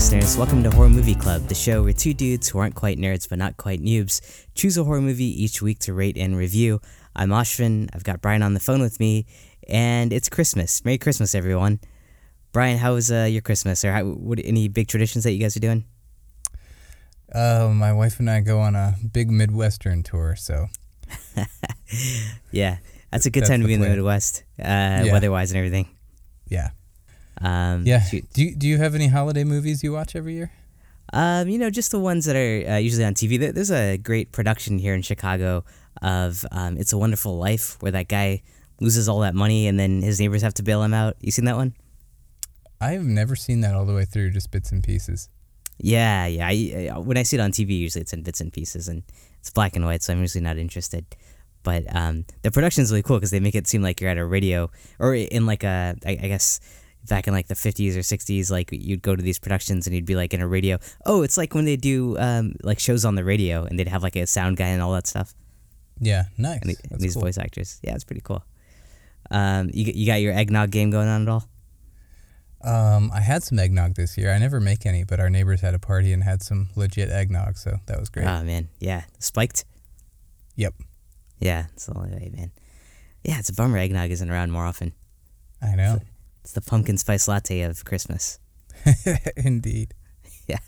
Listeners. Welcome to Horror Movie Club, the show where two dudes who aren't quite nerds but not quite noobs choose a horror movie each week to rate and review. I'm Ashvin. I've got Brian on the phone with me, and it's Christmas. Merry Christmas, everyone. Brian, how was uh, your Christmas, or how, what, any big traditions that you guys are doing? Uh, my wife and I go on a big Midwestern tour, so Yeah, that's a good That's time to be in the. Midwest, uh, weather-wise and everything. yeah, Um, yeah. Do you, do you have any holiday movies you watch every year? Um, you know, just the ones that are uh, usually on TV. There's a great production here in Chicago of um, "It's a Wonderful Life," where that guy loses all that money and then his neighbors have to bail him out. You seen that one? I've never seen that all the way through, just bits and pieces. Yeah, yeah. I, I, when I see it on TV, usually it's in bits and pieces and it's black and white, so I'm usually not interested. But um, the production's really cool because they make it seem like you're at a radio or in like a, I, I guess back in like the 50s or 60s, like you'd go to these productions and you'd be like in a radio. Oh, it's like when they do um, like shows on the radio and they'd have like a sound guy and all that stuff. Yeah, nice. And, and these cool. voice actors. Yeah, it's pretty cool. Um, you, you got your eggnog game going on at all? Um, I had some eggnog this year. I never make any, but our neighbors had a party and had some legit eggnog, so that was great. Oh, man. Yeah. Spiked? yep, Yeah, it's the only way, man. Yeah, it's a bummer eggnog isn't around more often. I know. It's the pumpkin spice latte of Christmas. Indeed. Yeah.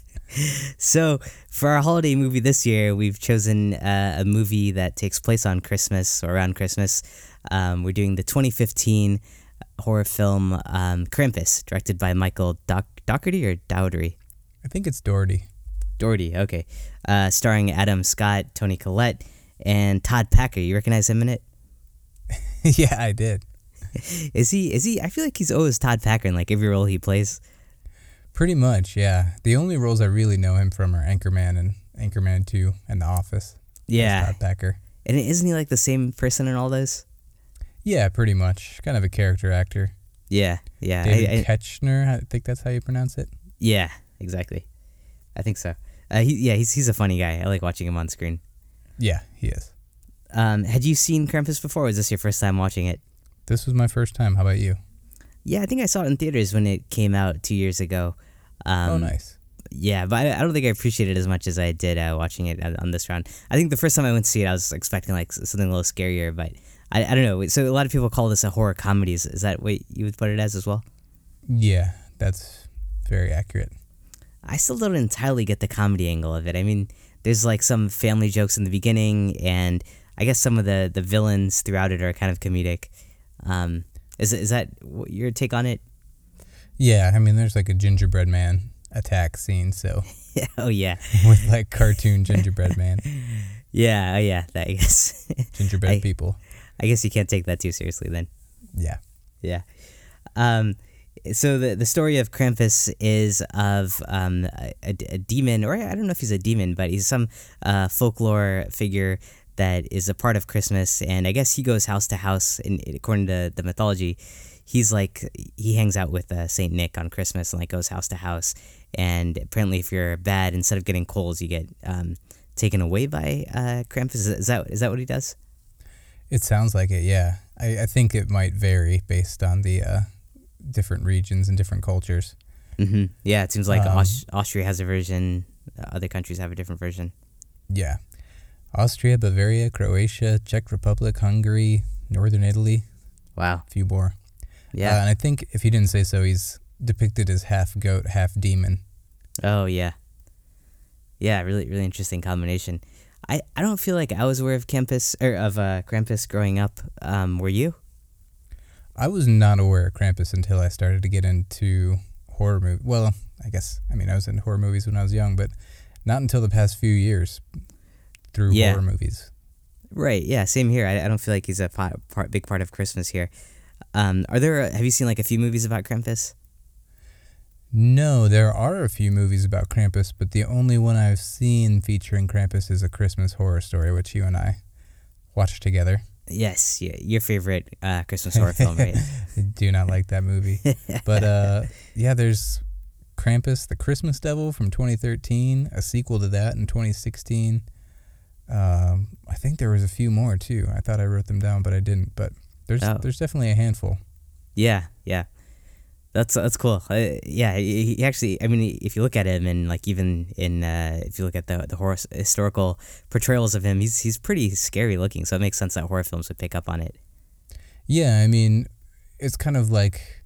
So, for our holiday movie this year, we've chosen uh, a movie that takes place on Christmas or around Christmas. Um, we're doing the 2015 horror film um, Krampus, directed by Michael Doc- Dougherty or Dowdery? I think it's Doherty. Doherty, okay. Uh, starring Adam Scott, Toni Collette, and Todd Packer. You recognize him in it? yeah, I did. Is he? Is he? I feel like he's always Todd Packer in like every role he plays. Pretty much, yeah. The only roles I really know him from are Anchorman and Anchorman 2 and The Office. Yeah, Todd Packer. and isn't he like the same person in all those? Yeah, pretty much. Kind of a character actor. Yeah, yeah, David I- I- Koechner, I think that's how you pronounce it. yeah, exactly. I think so. Uh, he, yeah, he's he's a funny guy. I like watching him on screen. Yeah, he is. Um, had you seen Krampus before? Or was this your first time watching it? This was my first time. How about you? Yeah, I think I saw it in theaters when it came out two years ago. Um, oh, nice. Yeah, but I, I don't think I appreciated it as much as I did uh, watching it on on this round. I think the first time I went to see it, I was expecting like something a little scarier, but I, I don't know. So a lot of people call this a horror comedy. Is, is that what you would put it as as well? Yeah, that's very accurate. I still don't entirely get the comedy angle of it. I mean, there's like some family jokes in the beginning, and I guess some of the the villains throughout it are kind of comedic. Um, is is that your take on it? Yeah, I mean, there's like a gingerbread man attack scene, so oh yeah, with like cartoon gingerbread man, yeah, oh yeah. That I guess gingerbread I- people. I guess you can't take that too seriously then. Yeah. Yeah. Um, so the the story of Krampus is of um, a, a a demon, or I don't know if he's a demon, but he's some uh, folklore figure that is a part of Christmas, and I guess he goes house to house. And according to the mythology, he's like he hangs out with uh, Saint Nick on Christmas and like goes house to house. And apparently, if you're bad, instead of getting coals, you get um, taken away by uh, Krampus. Is is that is that what he does? It sounds like it, yeah. I, I think it might vary based on the uh, different regions and different cultures. hmm Yeah, it seems like Um, Aus- Austria has a version. Other countries have a different version. Yeah. Austria, Bavaria, Croatia, Czech Republic, Hungary, Northern Italy, Wow. a few more. Uh, Yeah. and I think, if you didn't say so, he's depicted as half goat, half demon. oh yeah. Yeah, really, really interesting combination. I, I don't feel like I was aware of Krampus or of uh, Krampus growing up. Um, were you? I was not aware of Krampus until I started to get into horror movies. Well, I guess, I mean, I was in horror movies when I was young, but not until the past few years through Yeah. horror movies. Right. Yeah. Same here. I, I don't feel like he's a part, part, big part of Christmas here. Um, are there? Have you seen like a few movies about Krampus? No, there are a few movies about Krampus, but the only one I've seen featuring Krampus is a Christmas horror story, which you and I watched together. Yes. Yeah, your favorite uh, Christmas horror film, right? I do not like that movie. But uh, yeah, there's Krampus, the Christmas Devil from 2013, a sequel to that in 2016. Um, I think there was a few more too. I thought I wrote them down, but I didn't. But there's Oh. there's definitely a handful. Yeah, yeah. That's that's cool. Uh, yeah, he, he actually. I mean, if you look at him and like even in uh, if you look at the the horror historical portrayals of him, he's he's pretty scary looking. So it makes sense that horror films would pick up on it. Yeah, I mean, it's kind of like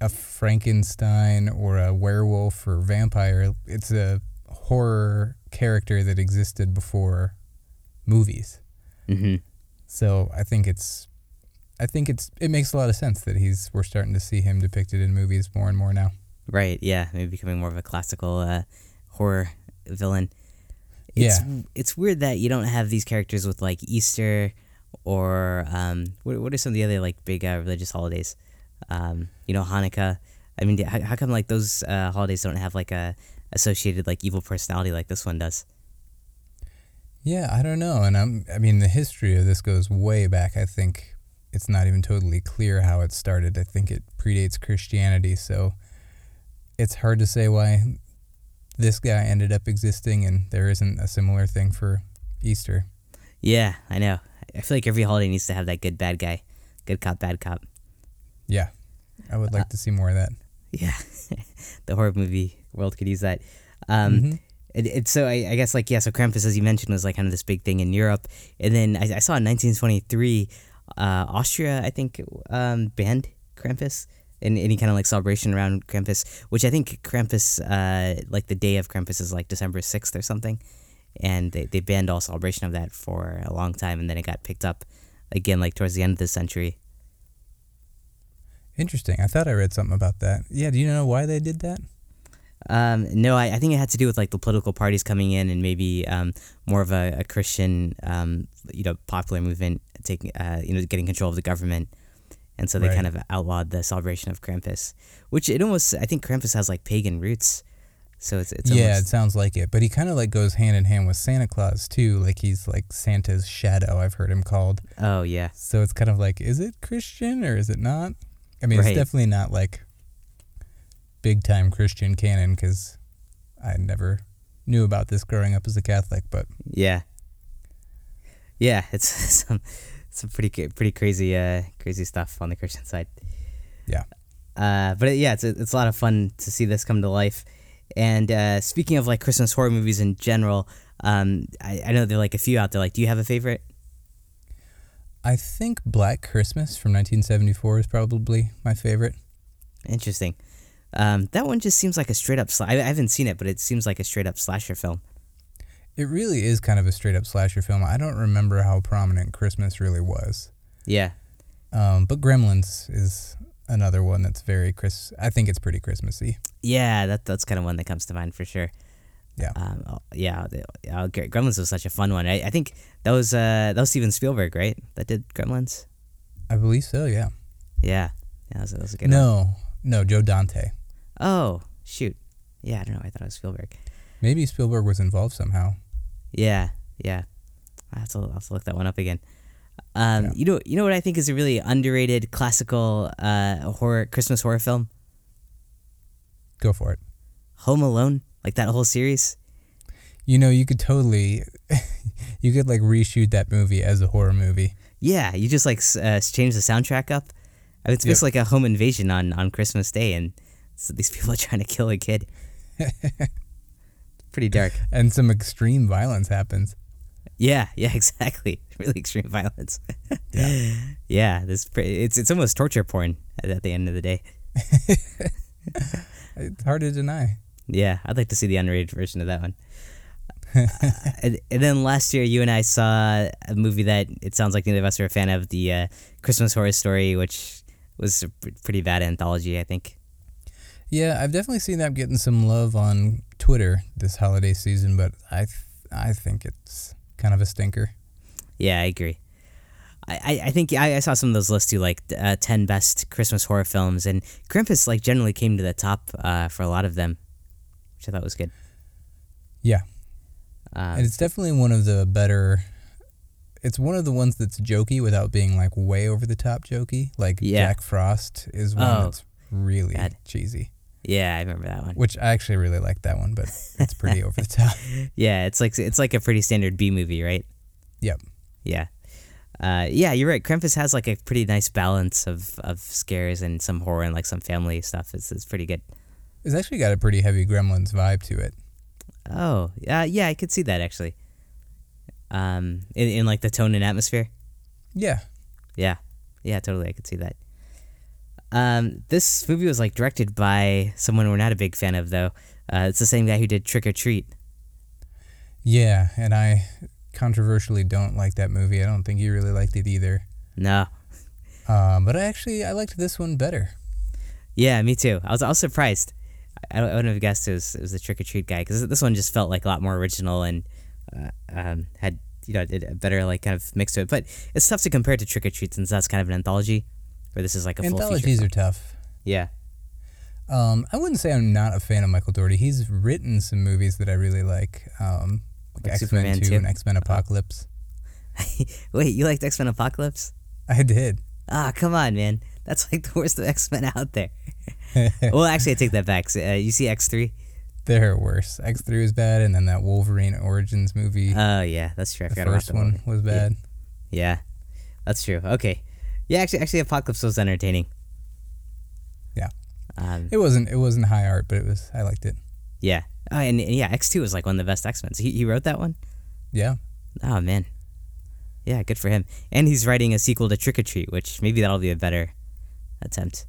a Frankenstein or a werewolf or vampire. It's a horror character that existed before movies. Mm-hmm. So I think it's I think it's it makes a lot of sense that he's we're starting to see him depicted in movies more and more now. Right. Yeah. Maybe becoming more of a classical uh, horror villain. It's, Yeah. It's weird that you don't have these characters with like Easter or um, what, what are some of the other like big uh, religious holidays? Um, you know, Hanukkah. I mean, how, how come like those uh, holidays don't have like a associated like evil personality like this one does? Yeah, I don't know, and I'm I mean the history of this goes way back. I think it's not even totally clear how it started. I think it predates Christianity, so it's hard to say why this guy ended up existing and there isn't a similar thing for Easter. Yeah, I know. I feel like every holiday needs to have that good bad guy, good cop, bad cop. Yeah. I would like uh, to see more of that. Yeah, the horror movie world could use that. Um, Mhm. it, it, so I, I guess like yeah, so Krampus, as you mentioned, was like kind of this big thing in Europe, and then I, I saw in 1923, uh, Austria I think um, banned Krampus and any kind of like celebration around Krampus, which I think Krampus uh, like the day of Krampus is like December 6th or something, and they, they banned all celebration of that for a long time, and then it got picked up again like towards the end of the century. Interesting. I thought I read something about that. Yeah, do you know why they did that? Um, no, I, I think it had to do with like the political parties coming in and maybe um, more of a, a Christian, um, you know, popular movement taking, uh, you know, getting control of the government, and so they Right. kind of outlawed the celebration of Krampus, which it almost I think Krampus has like pagan roots, so it's it's yeah, it sounds like it. But he kind of like goes hand in hand with Santa Claus too. Like he's like Santa's shadow. I've heard him called. oh yeah So it's kind of like, is it Christian or is it not? I mean, Right. it's definitely not like big time Christian canon because I never knew about this growing up as a Catholic. But yeah yeah it's some some pretty pretty crazy uh crazy stuff on the Christian side. Yeah. Uh, but it, yeah, it's it's a lot of fun to see this come to life. And uh, speaking of like Christmas horror movies in general, um, I, I know there are like a few out there. Like, do you have a favorite? I think Black Christmas from 1974 is probably my favorite. Interesting. Um, that one just seems like a straight up. Sl- I, I haven't seen it, but it seems like a straight up slasher film. It really is kind of a straight up slasher film. I don't remember how prominent Christmas really was. Yeah. Um, but Gremlins is another one that's very Chris. I think it's pretty Christmassy. Yeah, that that's kind of one that comes to mind for sure. Yeah. Um, oh, yeah. uh, Gremlins was such a fun one. I, I think that was uh that was Steven Spielberg, right? That did Gremlins. I believe so. Yeah. Yeah. Yeah, that was, that was a good one. No, no, Joe Dante. Oh shoot. Yeah, I don't know. I thought it was Spielberg. Maybe Spielberg was involved somehow. Yeah, yeah. I have to, I'll have to look that one up again. Um, Yeah. you know, you know what I think is a really underrated classical uh, horror Christmas horror film, Go for it. Home Alone, like that whole series. You know, you could totally, you could like reshoot that movie as a horror movie. Yeah, you just like uh, change the soundtrack up. I mean, it's Yep. basically like a home invasion on on Christmas Day, and so these people are trying to kill a kid. Pretty dark. And some extreme violence happens. Yeah, yeah, exactly. Really extreme violence. Yeah. yeah, this it's it's almost torture porn at, the end of the day. It's hard to deny. Yeah, I'd like to see the unrated version of that one. Uh, and, and then last year, you and I saw a movie that it sounds like neither of us are a fan of, the uh, Christmas Horror Story, which was a pr- pretty bad anthology, I think. Yeah, I've definitely seen that getting some love on Twitter this holiday season, but I, th- I think it's kind of a stinker. Yeah, I agree. I, I, think I, I saw some of those lists too, like uh, ten best Christmas horror films, and Krampus like generally came to the top uh, for a lot of them, which I thought was good. Yeah, Um, and it's definitely one of the better. It's one of the ones that's jokey without being like way over the top jokey. Like Yeah. Jack Frost is one Oh, that's really God. cheesy. Yeah, I remember that one. Which I actually really like that one, but it's pretty over the top. Yeah, it's like it's like a pretty standard B movie, right? Yep. Yeah. uh, yeah, you're right. Krampus has like a pretty nice balance of, of scares and some horror and like some family stuff. It's, it's pretty good. It's actually got a pretty heavy Gremlins vibe to it. Oh, uh, yeah, I could see that actually. Um, in, in like the tone and atmosphere. Yeah. Yeah, yeah, totally. I could see that. Um, this movie was like directed by someone we're not a big fan of though. Uh, it's the same guy who did Trick or Treat. Yeah, and I controversially don't like that movie. I don't think you really liked it either. No. Um, but I actually I liked this one better. Yeah, me too. I was I was surprised. I, I wouldn't have guessed it was, it was the Trick or Treat guy because this one just felt like a lot more original and uh, um, had you know a better like kind of mix to it. But it's tough to compare to Trick or Treat since that's kind of an anthology, where this is like a full feature. Anthologies are tough. Yeah. Um, I wouldn't say I'm not a fan of Michael Dougherty. He's written some movies that I really like, um, like, Like X Men 2 2? and X Men Apocalypse. Wait, you liked X Men Apocalypse? I did. Ah, come on, man. That's like the worst of X Men out there. well, actually, I take that back. Uh, you see X three? They're worse. X three was bad, and then that Wolverine Origins movie, Oh yeah, that's true. I the forgot about first that one was bad. Yeah, that's true. Okay, yeah, actually, actually, Apocalypse was entertaining. Yeah. Um, It wasn't. It wasn't high art, but it was. I liked it. yeah. Oh, and, and yeah, X two was like one of the best X Men. So he, he wrote that one. Yeah. Oh man. Yeah, good for him. And he's writing a sequel to Trick or Treat, which maybe that'll be a better attempt.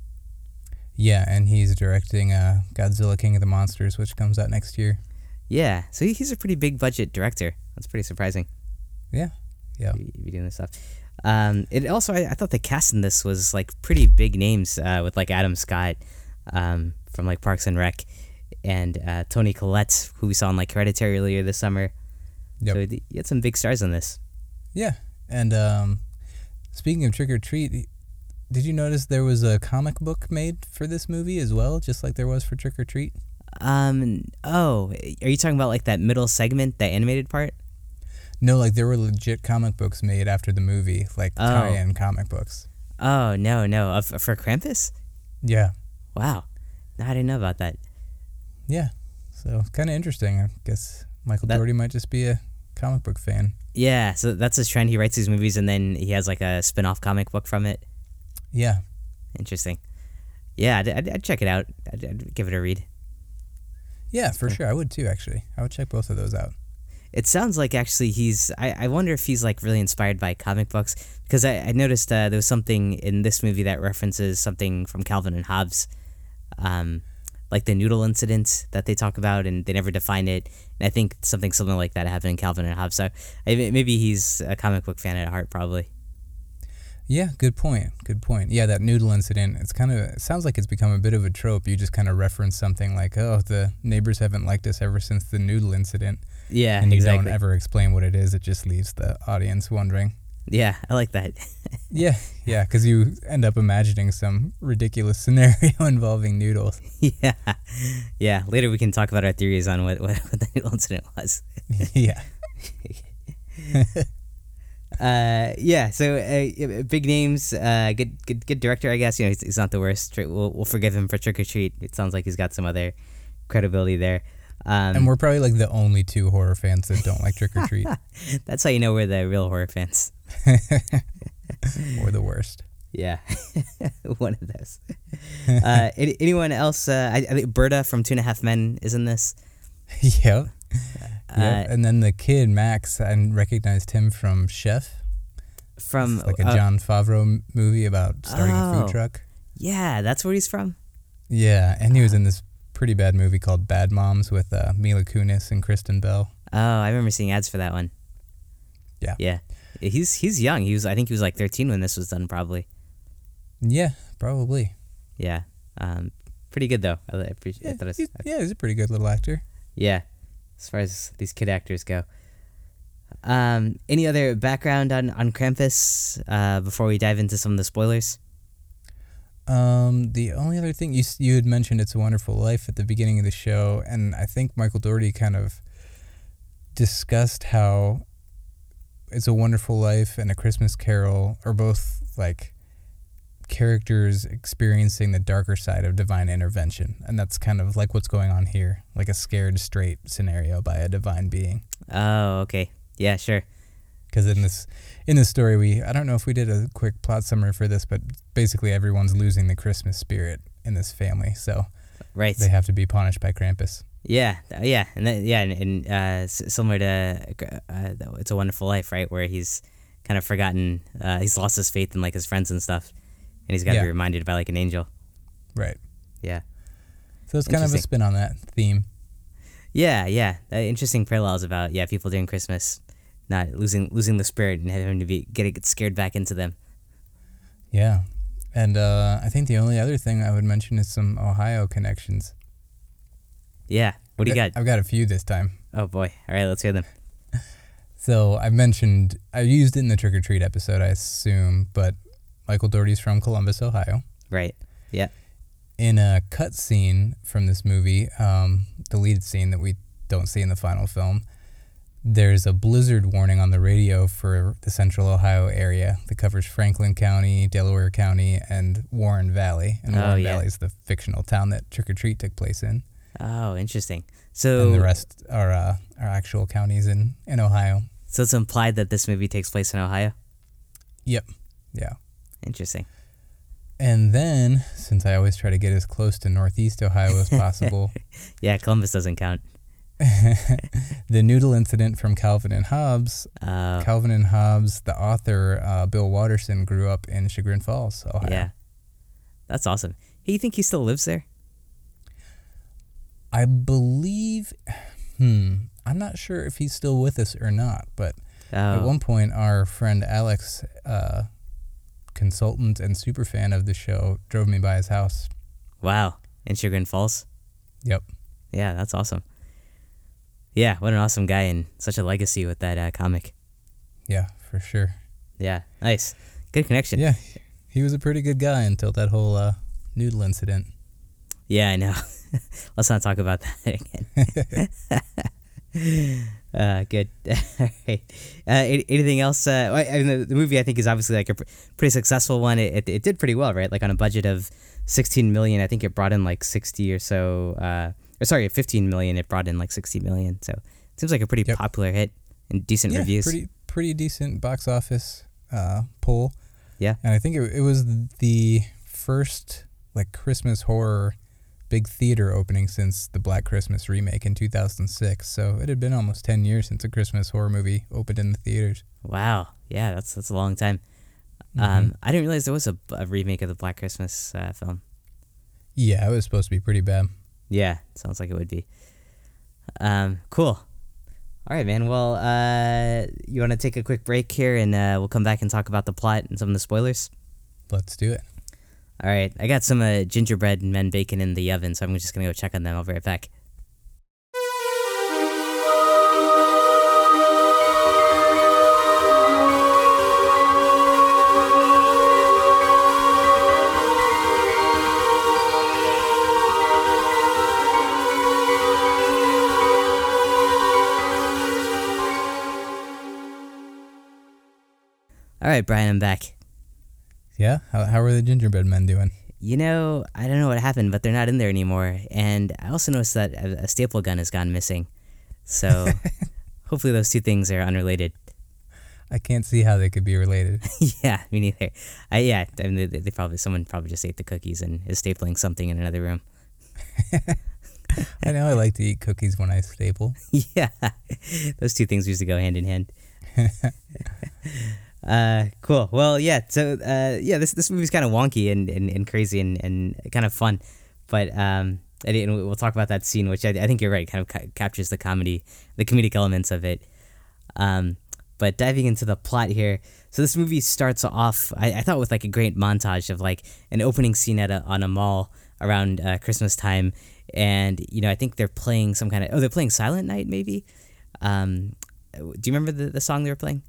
Yeah, and he's directing uh, Godzilla King of the Monsters, which comes out next year. Yeah, so he's a pretty big budget director. That's pretty surprising. Yeah. Yeah. be doing this stuff. Um, it also I, I thought the cast in this was like pretty big names uh, with like Adam Scott um, from like Parks and Rec and uh, Toni Collette who we saw in like Hereditary earlier this summer. Yep. So you had some big stars in this. Yeah. And um, speaking of Trick or Treat, did you notice there was a comic book made for this movie as well, just like there was for Trick or Treat? Um, oh, are you talking about like that middle segment, that animated part? No, like there were legit comic books made after the movie, like Oh. tie-in comic books. Oh no, no, of, for Krampus. Yeah. Wow, no, I didn't know about that. Yeah. So kind of interesting. I guess Michael That- Dougherty might just be a comic book fan. Yeah, so that's his trend. He writes these movies and then he has like a spin-off comic book from it. Yeah. Interesting. Yeah, I'd, I'd, I'd check it out. I'd, I'd give it a read. Yeah, for sure. I would too, actually. I would check both of those out. It sounds like actually he's. I, I wonder if he's like really inspired by comic books because I, I noticed uh, there was something in this movie that references something from Calvin and Hobbes, um, like the noodle incident that they talk about and they never define it. And I think something similar like that happened in Calvin and Hobbes. So I, maybe he's a comic book fan at heart, probably. Yeah, good point. Good point. Yeah, that noodle incident, it's kind of, it sounds like it's become a bit of a trope. You just kind of reference something like, oh, the neighbors haven't liked us ever since the noodle incident. Yeah, and you exactly. don't ever explain what it is. It just leaves the audience wondering. Yeah, I like that. Yeah, yeah, because you end up imagining some ridiculous scenario involving noodles. yeah, yeah. Later we can talk about our theories on what what, what the noodle incident was. yeah. Uh, yeah. So uh, big names, uh, good, good, good director. I guess you know he's, he's not the worst. We'll, we'll forgive him for Trick or Treat. It sounds like he's got some other credibility there. Um, And we're probably like the only two horror fans that don't like Trick or Treat. that's how you know we're the real horror fans. or the worst. Yeah, one of those. Uh, any, anyone else? Uh, I, I think Berta from Two and a Half Men is in this. yep. Uh, Yep. And then the kid, Max, I recognized him from Chef. From It's like a uh, Jon Favreau movie about starting a Oh. food truck. yeah, that's where he's from. Yeah, and he was in this pretty bad movie called Bad Moms with uh, Mila Kunis and Kristen Bell. Oh, I remember seeing ads for that one. Yeah. Yeah. He's he's young. He was I think he was like 13 when this was done probably. Yeah, probably. Yeah. Um pretty good though. I, appreciate Yeah, thought it was- he's, yeah, he's a pretty good little actor. yeah. As far as these kid actors go. Um any other background on on Krampus uh before we dive into some of the spoilers? Um, the only other thing you you had mentioned "It's a Wonderful Life" at the beginning of the show, and I think Michael Doherty kind of discussed how "It's a Wonderful Life" and "A Christmas Carol" are both like characters experiencing the darker side of divine intervention, and that's kind of like what's going on here, like a scared straight scenario by a divine being. Oh, okay. Yeah, sure. because in this in this story we I don't know if we did a quick plot summary for this, but basically everyone's losing the Christmas spirit in this family, so Right. they have to be punished by Krampus. Yeah, yeah, and that, yeah, and, and uh, similar to uh, It's a Wonderful Life, right, where he's kind of forgotten, uh, he's lost his faith in like his friends and stuff, and he's got to Yeah. be reminded by like an angel. Right. Yeah, So it's kind of a spin on that theme. yeah, yeah. Uh, interesting parallels about yeah people during Christmas not losing losing the spirit and having to be get get scared back into them. Yeah. And uh, I think the only other thing I would mention is some Ohio connections. Yeah, what do you got? I've got a few this time. Oh boy, all right, let's hear them. So I mentioned I used it in the trick or treat episode, I assume, but Michael Dougherty's from Columbus, Ohio. Right. Yeah. In a cut scene from this movie, um, deleted scene that we don't see in the final film, there's a blizzard warning on the radio for the central Ohio area that covers Franklin County, Delaware County, and Warren Valley. And Oh, Warren yeah. Valley is the fictional town that Trick or Treat took place in. Oh, interesting. So and the rest are uh, are actual counties in, in Ohio. so it's implied that this movie takes place in Ohio. Yep. Yeah. Interesting. And then, since I always try to get as close to Northeast Ohio as possible, Yeah, Columbus doesn't count. the noodle incident from Calvin and Hobbes. Uh, Calvin and Hobbes, the author uh, Bill Watterson, grew up in Chagrin Falls, Ohio. yeah, that's awesome. Hey, you think he still lives there? I believe. Hmm. I'm not sure if he's still with us or not, but at one point, our friend Alex, uh, consultant and super fan of the show, drove me by his house. wow. In Chagrin Falls. Yep. Yeah, that's awesome. Yeah, what an awesome guy and such a legacy with that uh, comic. Yeah, for sure. Yeah, nice. Good connection. Yeah, he was a pretty good guy until that whole uh, noodle incident. Yeah, I know. Let's not talk about that again. uh, good. All right. Uh, anything else? Uh, I I mean, the, the movie I think is obviously like a pr- pretty successful one. It, it, it did pretty well, right? Like on a budget of 16 million, I think it brought in like 60 or so. Or sorry, 15 million. It brought in like 60 million. So it seems like a pretty Yep. popular hit and decent yeah, reviews. pretty pretty decent box office uh, pull. Yeah. and I think it, it was the first like Christmas horror big theater opening since the Black Christmas remake in 2006. So it had been almost 10 years since a Christmas horror movie opened in the theaters. Wow. Yeah, that's that's a long time. Mm-hmm. Um, I didn't realize there was a, a remake of the Black Christmas uh, film. Yeah, it was supposed to be pretty bad. Yeah, sounds like it would be. Um, cool. All right, man. Well, uh, you want to take a quick break here, and uh, we'll come back and talk about the plot and some of the spoilers. Let's do it. All right, I got some uh, gingerbread and men bacon in the oven, so I'm just gonna go check on them. I'll be right back. All right, Brian, I'm back. Yeah, how, how are the gingerbread men doing? You know, I don't know what happened, but they're not in there anymore. And I also noticed that a, a staple gun has gone missing. So hopefully those two things are unrelated. I can't see how they could be related. yeah, me neither. I, yeah, I mean, they, they probably someone probably just ate the cookies and is stapling something in another room. I know I like to eat cookies when I staple. yeah, those two things used to go hand in hand. Uh, cool. Well, yeah. So, uh, yeah, this this movie's kind of wonky and, and, and crazy and, and kind of fun, but um, and we'll talk about that scene, which I, I think you're right, kind of ca- captures the comedy, the comedic elements of it. Um, but diving into the plot here, so this movie starts off, I, I thought, with like a great montage of like an opening scene at a on a mall around uh, Christmas time, and you know I think they're playing some kind of oh they're playing Silent Night maybe. Um, do you remember the, the song they were playing?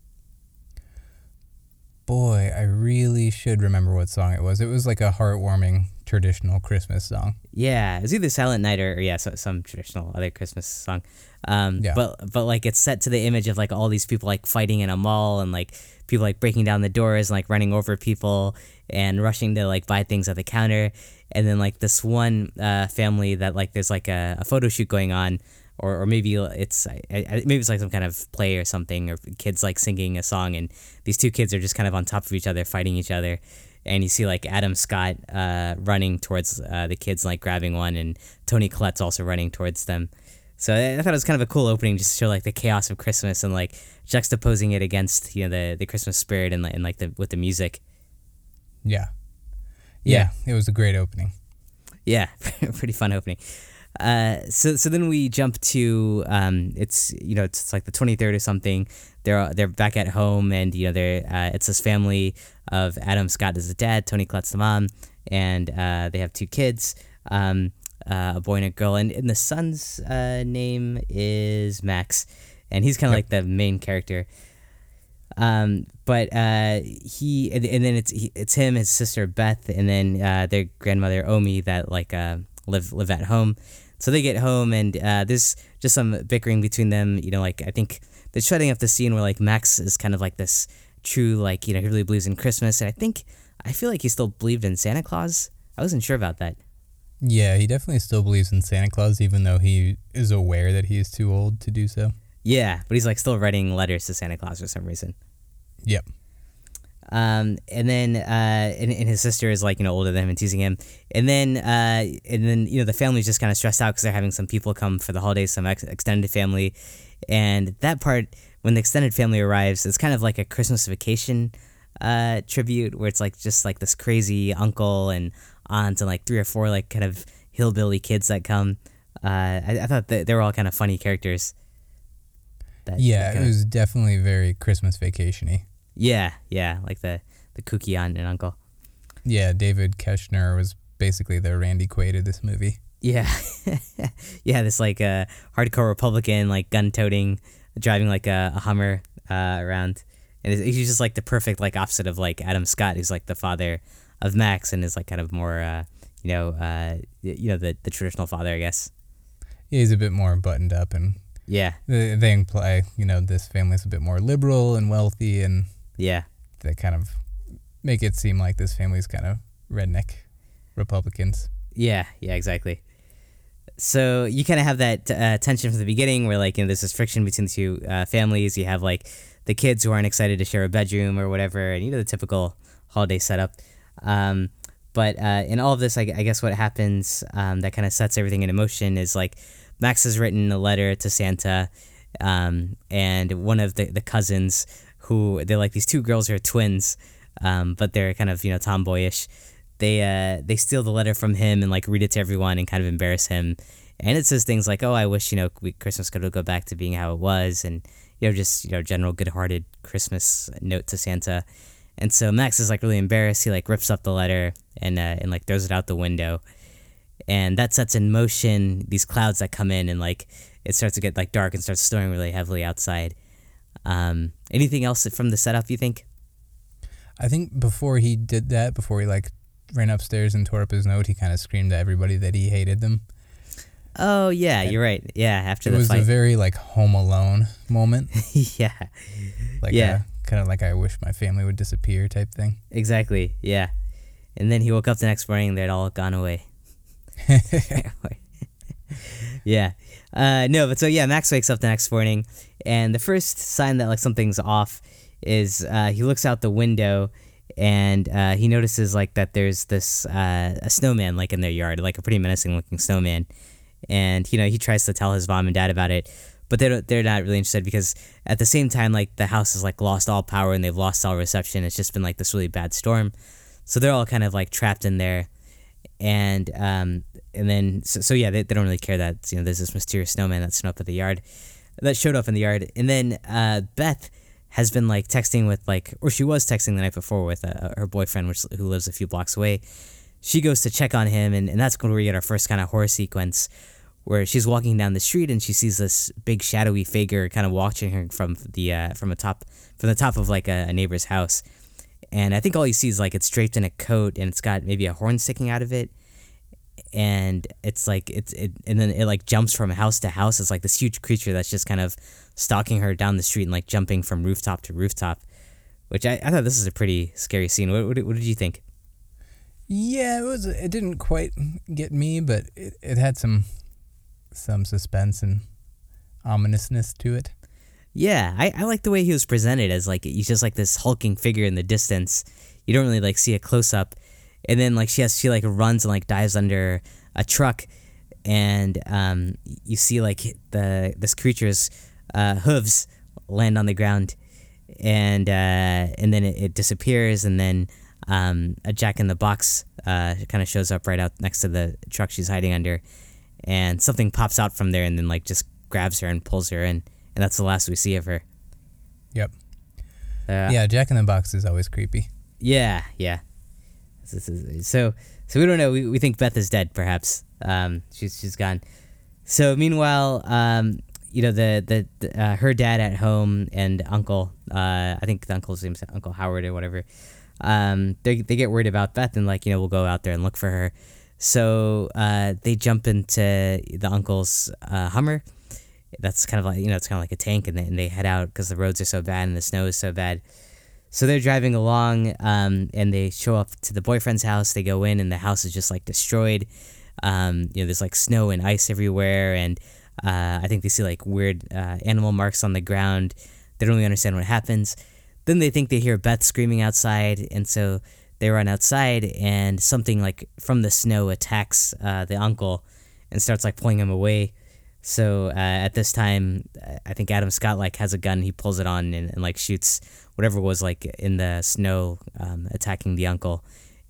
Boy, I really should remember what song it was. It was like a heartwarming traditional Christmas song. Yeah, it's either Silent Night or, or yeah, so, some traditional other Christmas song. Um, Yeah. But but like it's set to the image of like all these people like fighting in a mall and like people like breaking down the doors and like running over people and rushing to like buy things at the counter. And then like this one uh, family that like there's like a, a photo shoot going on or, or maybe it's maybe it's like some kind of play or something, or kids like singing a song, and these two kids are just kind of on top of each other, fighting each other, and you see like Adam Scott uh, running towards uh, the kids, like grabbing one, and Toni Collette's also running towards them. So I, thought it was kind of a cool opening, just to show like the chaos of Christmas and like juxtaposing it against you know the the Christmas spirit and, and like the with the music. Yeah. Yeah, it was a great opening. Yeah, pretty fun opening. Uh, so so then we jump to um, it's you know it's, like the twenty third or something. They're they're back at home and you know they're uh, it's this family of Adam Scott as the dad, Toni Collette's the mom, and uh, they have two kids, um, uh, a boy and a girl, and, and the son's uh, name is Max, and he's kind of Yep. like the main character. Um, but uh, he and, and then it's he, it's him, his sister Beth, and then uh, their grandmother Omi that like uh, live live at home. So they get home and uh, there's just some bickering between them. You know, like I think they're shutting up the scene where like Max is kind of like this true like you know he really believes in Christmas, and I think I feel like he still believed in Santa Claus. I wasn't sure about that. Yeah, he definitely still believes in Santa Claus, even though he is aware that he is too old to do so. Yeah, but he's like still writing letters to Santa Claus for some reason. Yep. Um, and then uh, and, and his sister is like you know older than him and teasing him, and then uh, and then you know the family's just kind of stressed out because they're having some people come for the holidays, some ex- extended family, and that part when the extended family arrives, it's kind of like a Christmas vacation uh, tribute where it's like just like this crazy uncle and aunt and like three or four like kind of hillbilly kids that come. Uh, I, I thought that they were all kind of funny characters. That, Yeah, that it was definitely very Christmas vacation-y. Yeah, yeah, like the the kooky aunt and uncle. Yeah, David Koechner was basically the Randy Quaid of this movie. Yeah, yeah. This like uh, hardcore Republican, like gun-toting, driving like a, a Hummer uh, around, and he's he's just like the perfect like opposite of like Adam Scott, who's like the father of Max and is like kind of more, uh, you know, uh, you know the the traditional father, I guess. He's a bit more buttoned up, and Yeah, they, they imply, you know, this family's a bit more liberal and wealthy, and yeah, That kind of make it seem like this family's kind of redneck Republicans. yeah, yeah, exactly. So you kind of have that uh, tension from the beginning, where like you know there's this friction between the two uh, families. You have like the kids who aren't excited to share a bedroom or whatever, and you know the typical holiday setup. Um, but uh, in all of this, I, I guess what happens um, that kind of sets everything in motion is like Max has written a letter to Santa, um, and one of the, the cousins who they're like these two girls who are twins, um, but they're kind of you know tomboyish. They uh, they steal the letter from him and like read it to everyone and kind of embarrass him. And it says things like, "Oh, I wish you know we, Christmas could go back to being how it was," and you know just you know general good-hearted Christmas note to Santa. And so Max is like really embarrassed. He like rips up the letter and uh, and like throws it out the window, and that sets in motion these clouds that come in and like it starts to get like dark and starts snowing really heavily outside. Um, anything else from the setup you think? I think before he did that, before he like ran upstairs and tore up his note, he kind of screamed at everybody that he hated them. Oh yeah, you're right. Yeah, after It the was a very like Home Alone moment, yeah, like Yeah. Uh, kind of like I wish my family would disappear type thing. exactly. Yeah, and then he woke up the next morning they'd all gone away. yeah. Uh, no, but so yeah, Max wakes up the next morning, and the first sign that like something's off is uh, he looks out the window and uh, he notices like that there's this uh, a snowman like in their yard, like a pretty menacing looking snowman, and you know he tries to tell his mom and dad about it, but they don't, they're not really interested because at the same time like the house has like lost all power and they've lost all reception. It's just been like this really bad storm, so they're all kind of like trapped in there and um, and then so, so yeah, they, they don't really care that you know there's this mysterious snowman that showed up at the yard, that showed up in the yard, and then uh, Beth has been like texting with like, or she was texting the night before with uh, her boyfriend, which who lives a few blocks away. She goes to check on him, and, and that's where we get our first kind of horror sequence, where she's walking down the street and she sees this big shadowy figure kind of watching her from the uh, from a top from the top of like a, a neighbor's house and I think all you see is like it's draped in a coat and it's got maybe a horn sticking out of it, and it's like it's it and then it like jumps from house to house. It's like this huge creature that's just kind of stalking her down the street and like jumping from rooftop to rooftop, which I, I thought this is a pretty scary scene. What, what, what did you think? Yeah, it was. It didn't quite get me, but it, it had some some suspense and ominousness to it. Yeah, I, I like the way he was presented as like he's just like this hulking figure in the distance. You don't really like see a close up, and then like she has she like runs and like dives under a truck, and um you see like the this creature's uh, hooves land on the ground, and uh, and then it, it disappears, and then um, a Jack in the Box uh, kind of shows up right out next to the truck she's hiding under, and something pops out from there, and then like just grabs her and pulls her in and that's the last we see of her. Yep. Uh, yeah, Jack in the Box is always creepy. Yeah, yeah. So, so we don't know. We, we think Beth is dead. Perhaps um, she's she's gone. So meanwhile, um, you know the the, uh, her dad at home and uncle. Uh, I think the uncle's name's Uncle Howard or whatever. Um, they they get worried about Beth and like you know we'll go out there and look for her. So uh, they jump into the uncle's uh, Hummer that's kind of like you know it's kind of like a tank and they, and they head out because the roads are so bad and the snow is so bad. So they're driving along um, and they show up to the boyfriend's house. They go in and the house is just like destroyed. Um, you know there's like snow and ice everywhere and uh, i think they see like weird uh, animal marks on the ground. They don't really understand what happens. Then they think they hear beth screaming outside and so they run outside and something like from the snow attacks uh, the uncle and starts like pulling him away so uh, at this time, I think Adam Scott like has a gun. He pulls it on and, and like shoots whatever was like in the snow, um, attacking the uncle,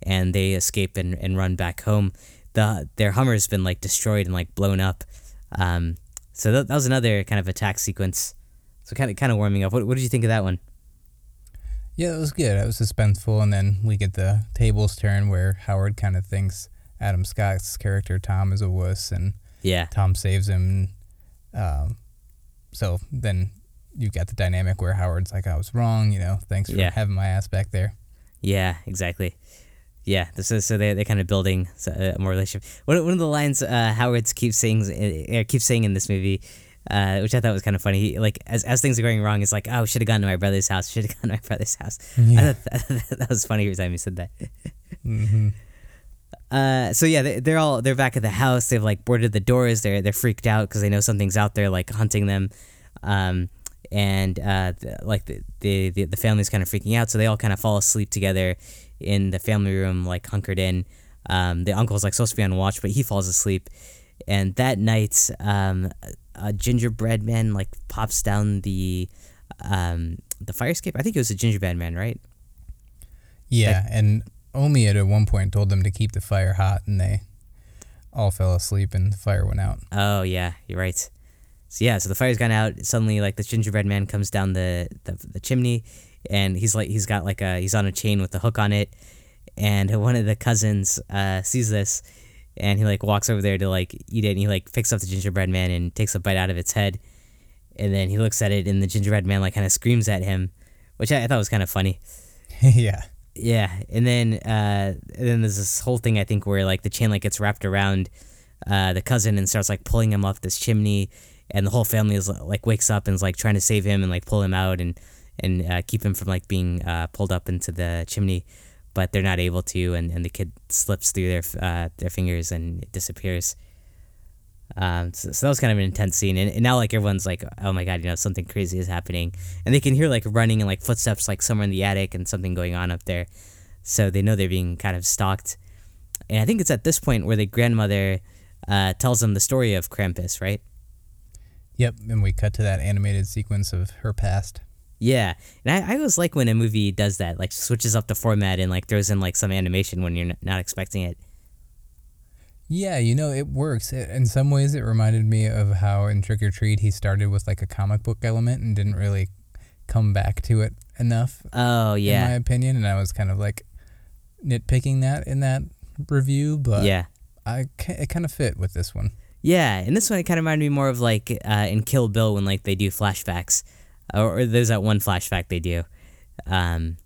and they escape and, and run back home. The their Hummer's been like destroyed and like blown up. Um, so that, that was another kind of attack sequence. So kind of kind of warming up. What what did you think of that one? Yeah, it was good. It was suspenseful, and then we get the tables turn where Howard kind of thinks Adam Scott's character Tom is a wuss, and yeah. Tom saves him. Um, so then you've got the dynamic where Howard's like, I was wrong, you know, thanks for Yeah. having my ass back there. Yeah, exactly. Yeah, this is, so they they're kind of building s- a more relationship. One, one of the lines uh, Howard keeps saying uh, keeps saying in this movie, uh, which I thought was kind of funny. He, like as as things are going wrong, it's like, oh, should have gone to my brother's house. Should have gone to my brother's house. Yeah. I thought that, that was funny every time he said that. hmm Uh, so yeah, they, they're all they're back at the house. They've like boarded the doors. They're they're freaked out because they know something's out there like hunting them. Um, and uh, the, like the, the the the family's kind of freaking out. So they all kind of fall asleep together in the family room, like hunkered in. Um, the uncle's like supposed to be on watch, but he falls asleep. And that night, um, a gingerbread man like pops down the um, the fire escape. I think it was a gingerbread man, right? Yeah, and Omi at one point told them to keep the fire hot, and they all fell asleep, and the fire went out. Oh yeah, you're right. So yeah, so the fire's gone out. Suddenly, like this gingerbread man comes down the, the the chimney, and he's like he's got like a he's on a chain with a hook on it, and one of the cousins uh, sees this, and he like walks over there to like eat it, and he like picks up the gingerbread man and takes a bite out of its head, and then he looks at it, and the gingerbread man like kind of screams at him, which I, I thought was kind of funny. yeah. Yeah, and then uh, and then there's this whole thing I think where like the chain like gets wrapped around uh, the cousin and starts like pulling him off this chimney, and the whole family is like wakes up and is like trying to save him and like pull him out and and uh, keep him from like being uh, pulled up into the chimney, but they're not able to, and, and the kid slips through their uh, their fingers and disappears. Um, so, so that was kind of an intense scene, and, and now like everyone's like, oh my god, you know something crazy is happening, and they can hear like running and like footsteps like somewhere in the attic and something going on up there, so they know they're being kind of stalked, and I think it's at this point where the grandmother uh, tells them the story of Krampus, right? Yep, and we cut to that animated sequence of her past. Yeah, and I, I always like when a movie does that, like switches up the format and like throws in like some animation when you're n- not expecting it. Yeah, you know, it works. It, in some ways, it reminded me of how in Trick or Treat he started with like a comic book element and didn't really come back to it enough, Oh yeah. in my opinion. And I was kind of like nitpicking that in that review, but yeah. I it kind of fit with this one. Yeah, and this one it kind of reminded me more of like uh, in Kill Bill when like they do flashbacks, or, or there's that one flashback they do, um,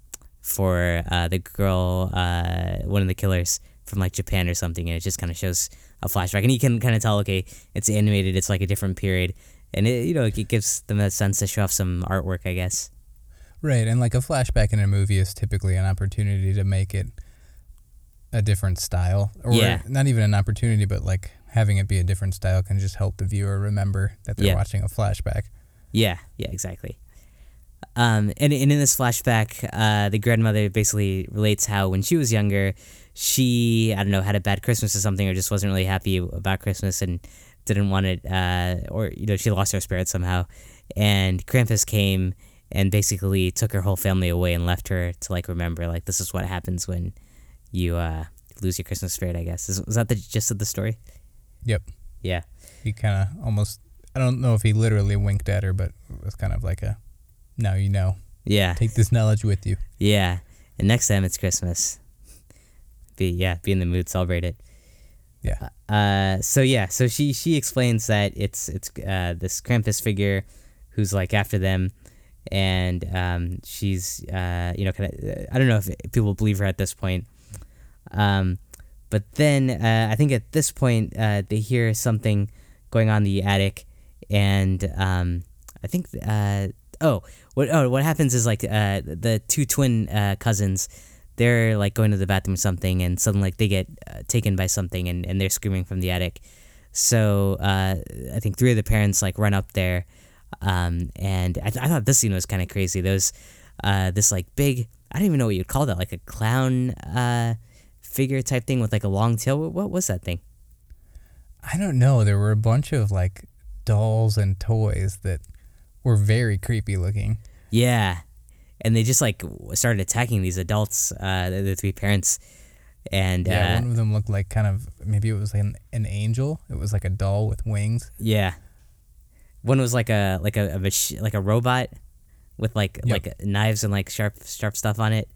for uh, the girl, uh, one of the killers from like Japan or something, and it just kind of shows a flashback, and you can kind of tell okay, it's animated, it's like a different period, and it you know it gives them a sense to show off some artwork, I guess. Right, and like a flashback in a movie is typically an opportunity to make it a different style, or Yeah. not even an opportunity, but like having it be a different style can just help the viewer remember that they're Yeah. watching a flashback. Yeah, yeah, exactly. Um, and, and in this flashback, uh, the grandmother basically relates how when she was younger, she I don't know had a bad Christmas or something, or just wasn't really happy about Christmas and didn't want it, uh, or you know she lost her spirit somehow, and Krampus came and basically took her whole family away and left her to like remember like this is what happens when you uh, lose your Christmas spirit. I guess is, was that the gist of the story? Yep. Yeah. He kind of almost, I don't know if he literally winked at her, but it was kind of like a, now you know. Yeah. Take this knowledge with you. Yeah. And next time it's Christmas. Be yeah, be in the mood, celebrate it. Yeah. Uh so yeah, so she she explains that it's it's uh this Krampus figure who's like after them and um she's uh you know kind of I don't know if people believe her at this point. Um but then uh, I think at this point uh, they hear something going on in the attic and um I think uh oh what oh what happens is like uh the two twin uh, cousins they're like going to the bathroom or something and suddenly like they get uh, taken by something and, and they're screaming from the attic. So uh, i think three of the parents like run up there um, and I, th- I thought this scene was kind of crazy. Those uh, this like big i don't even know what you'd call that like a clown uh, figure type thing with like a long tail. What, what was that thing? I don't know. There were a bunch of like dolls and toys that were very creepy looking. yeah and they just like started attacking these adults uh, the, the three parents and Yeah, uh, one of them looked like kind of maybe it was an, an angel. It was like a doll with wings. Yeah. One was like a like a, a mach- like a robot with like Yep. like knives and like sharp sharp stuff on it.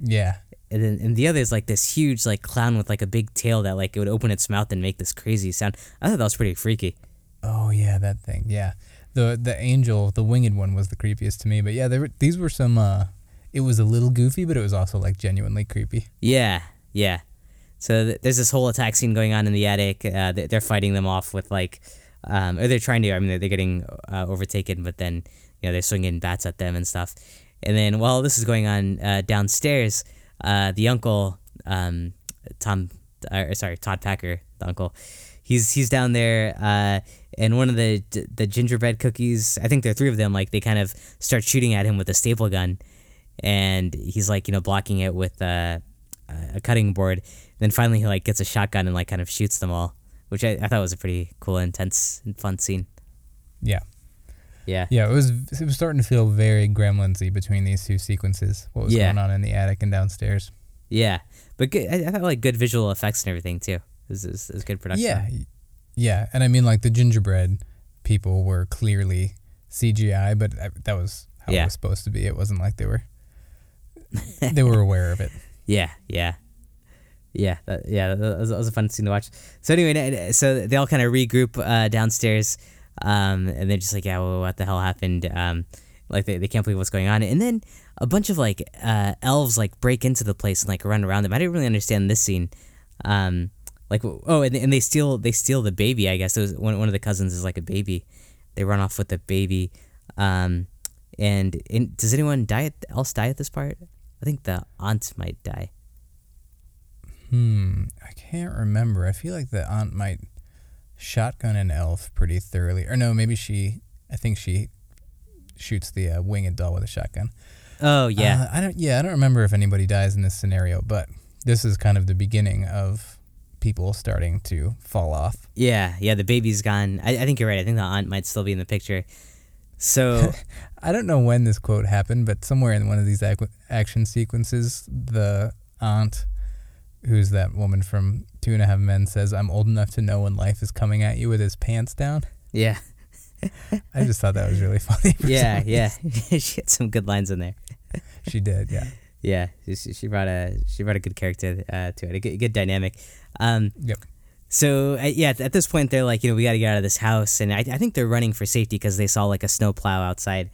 Yeah. And then and the other is like this huge like clown with like a big tail that like it would open its mouth and make this crazy sound. I thought that was pretty freaky. Oh yeah, that thing. Yeah. The the angel, the winged one was the creepiest to me, but yeah, were, these were some uh it was a little goofy, but it was also like genuinely creepy. Yeah, yeah. So th- there's this whole attack scene going on in the attic. Uh, they- they're fighting them off with like, um, or they're trying to. I mean, they're, they're getting uh, overtaken, but then you know they're swinging bats at them and stuff. And then while this is going on uh, downstairs, uh, the uncle, um, Tom, uh, sorry, Todd Packer, the uncle, he's he's down there, uh, and one of the the gingerbread cookies. I think there are three of them. Like they kind of start shooting at him with a staple gun, and he's like you know blocking it with uh, a cutting board. and then finally he like gets a shotgun and like kind of shoots them all, which I, I thought was a pretty cool, intense, and fun scene. Yeah. Yeah. Yeah, it was it was starting to feel very gremlinsy between these two sequences. What was Yeah. going on in the attic and downstairs. Yeah, but good, I, I thought like good visual effects and everything too. Was, it was, good production. Yeah. Yeah, and I mean like the gingerbread people were clearly CGI, but that, that was how Yeah. it was supposed to be. It wasn't like they were they were aware of it. Yeah, yeah, yeah, that, yeah. That was, that was a fun scene to watch. So anyway, so they all kind of regroup uh, downstairs, um, and they're just like, "Yeah, well, what the hell happened?" Um, like they, they can't believe what's going on, and then a bunch of like uh, elves like break into the place and like run around them. I didn't really understand this scene. Um, like oh, and, and they steal they steal the baby. I guess it was one one of the cousins is like a baby. They run off with the baby. Um, and in, does anyone die at, else die at this part? I think the aunt might die. Hmm, I can't remember. I feel like the aunt might shotgun an elf pretty thoroughly. Or no, maybe she I think she shoots the uh, winged doll with a shotgun. Oh yeah, Uh, I don't. Yeah, I don't remember if anybody dies in this scenario, but this is kind of the beginning of people starting to fall off. yeah, yeah. The baby's gone. I, I think you're right. I think the aunt might still be in the picture. So I don't know when this quote happened, but somewhere in one of these ac- action sequences, the aunt, who's that woman from Two and a Half Men, says, "I'm old enough to know when life is coming at you with his pants down." yeah, I just thought that was really funny. yeah, yeah. she had some good lines in there. She did, yeah. Yeah, she, she brought a she brought a good character uh, to it, a good, good dynamic. Um, Yep. So uh, yeah, at this point they're like, you know, we got to get out of this house, and I, I think they're running for safety because they saw like a snow plow outside,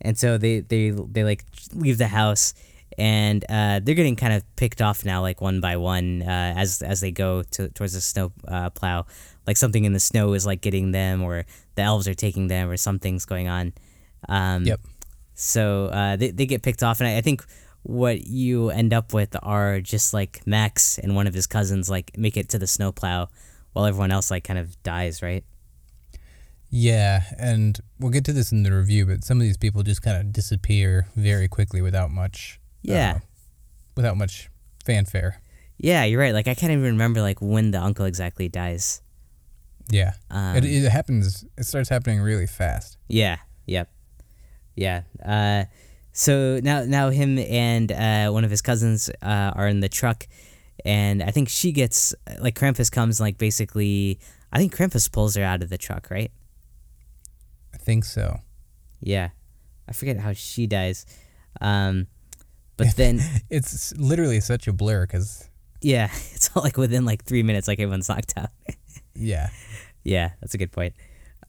and so they they they like leave the house, and uh, they're getting kind of picked off now, like one by one, uh, as as they go to, towards the snow uh, plow, like something in the snow is like getting them, or the elves are taking them, or something's going on. Um, Yep. So uh, they they get picked off, and I, I think what you end up with are just like Max and one of his cousins like make it to the snowplow while everyone else like kind of dies, right? Yeah, and we'll get to this in the review, but some of these people just kind of disappear very quickly without much. Yeah. uh, without much fanfare. Yeah, you're right. Like I can't even remember like when the uncle exactly dies. Yeah. Um, it, it happens. It starts happening really fast. Yeah. Yep. Yeah. Uh, so now, now him and uh, one of his cousins uh, are in the truck, and I think she gets like Krampus comes like basically. I think Krampus pulls her out of the truck, right? I think so. Yeah. I forget how she dies. Um, but then, It's literally such a blur because yeah, it's all like within like three minutes, like everyone's knocked out. yeah, Yeah, that's a good point.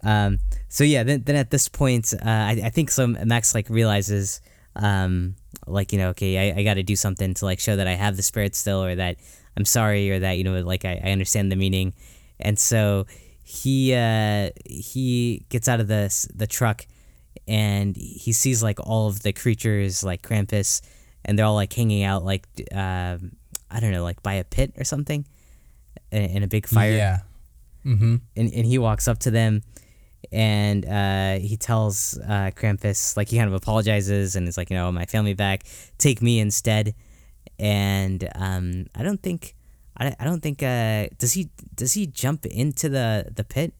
Um, so yeah, then, then at this point, uh, I, I think some Max like realizes, um, like you know, okay, I, I got to do something to like show that I have the spirit still, or that I'm sorry, or that you know, like I, I understand the meaning, and so he uh, he gets out of the the truck, and he sees like all of the creatures like Krampus, and they're all like hanging out like um, I don't know, like by a pit or something, in, in a big fire yeah. Mm-hmm. and, and he walks up to them and uh, he tells uh, Krampus, like, he kind of apologizes and is like, you know, my family back, take me instead. And um, I don't think, I, I don't think, uh, does he, does he jump into the, the pit?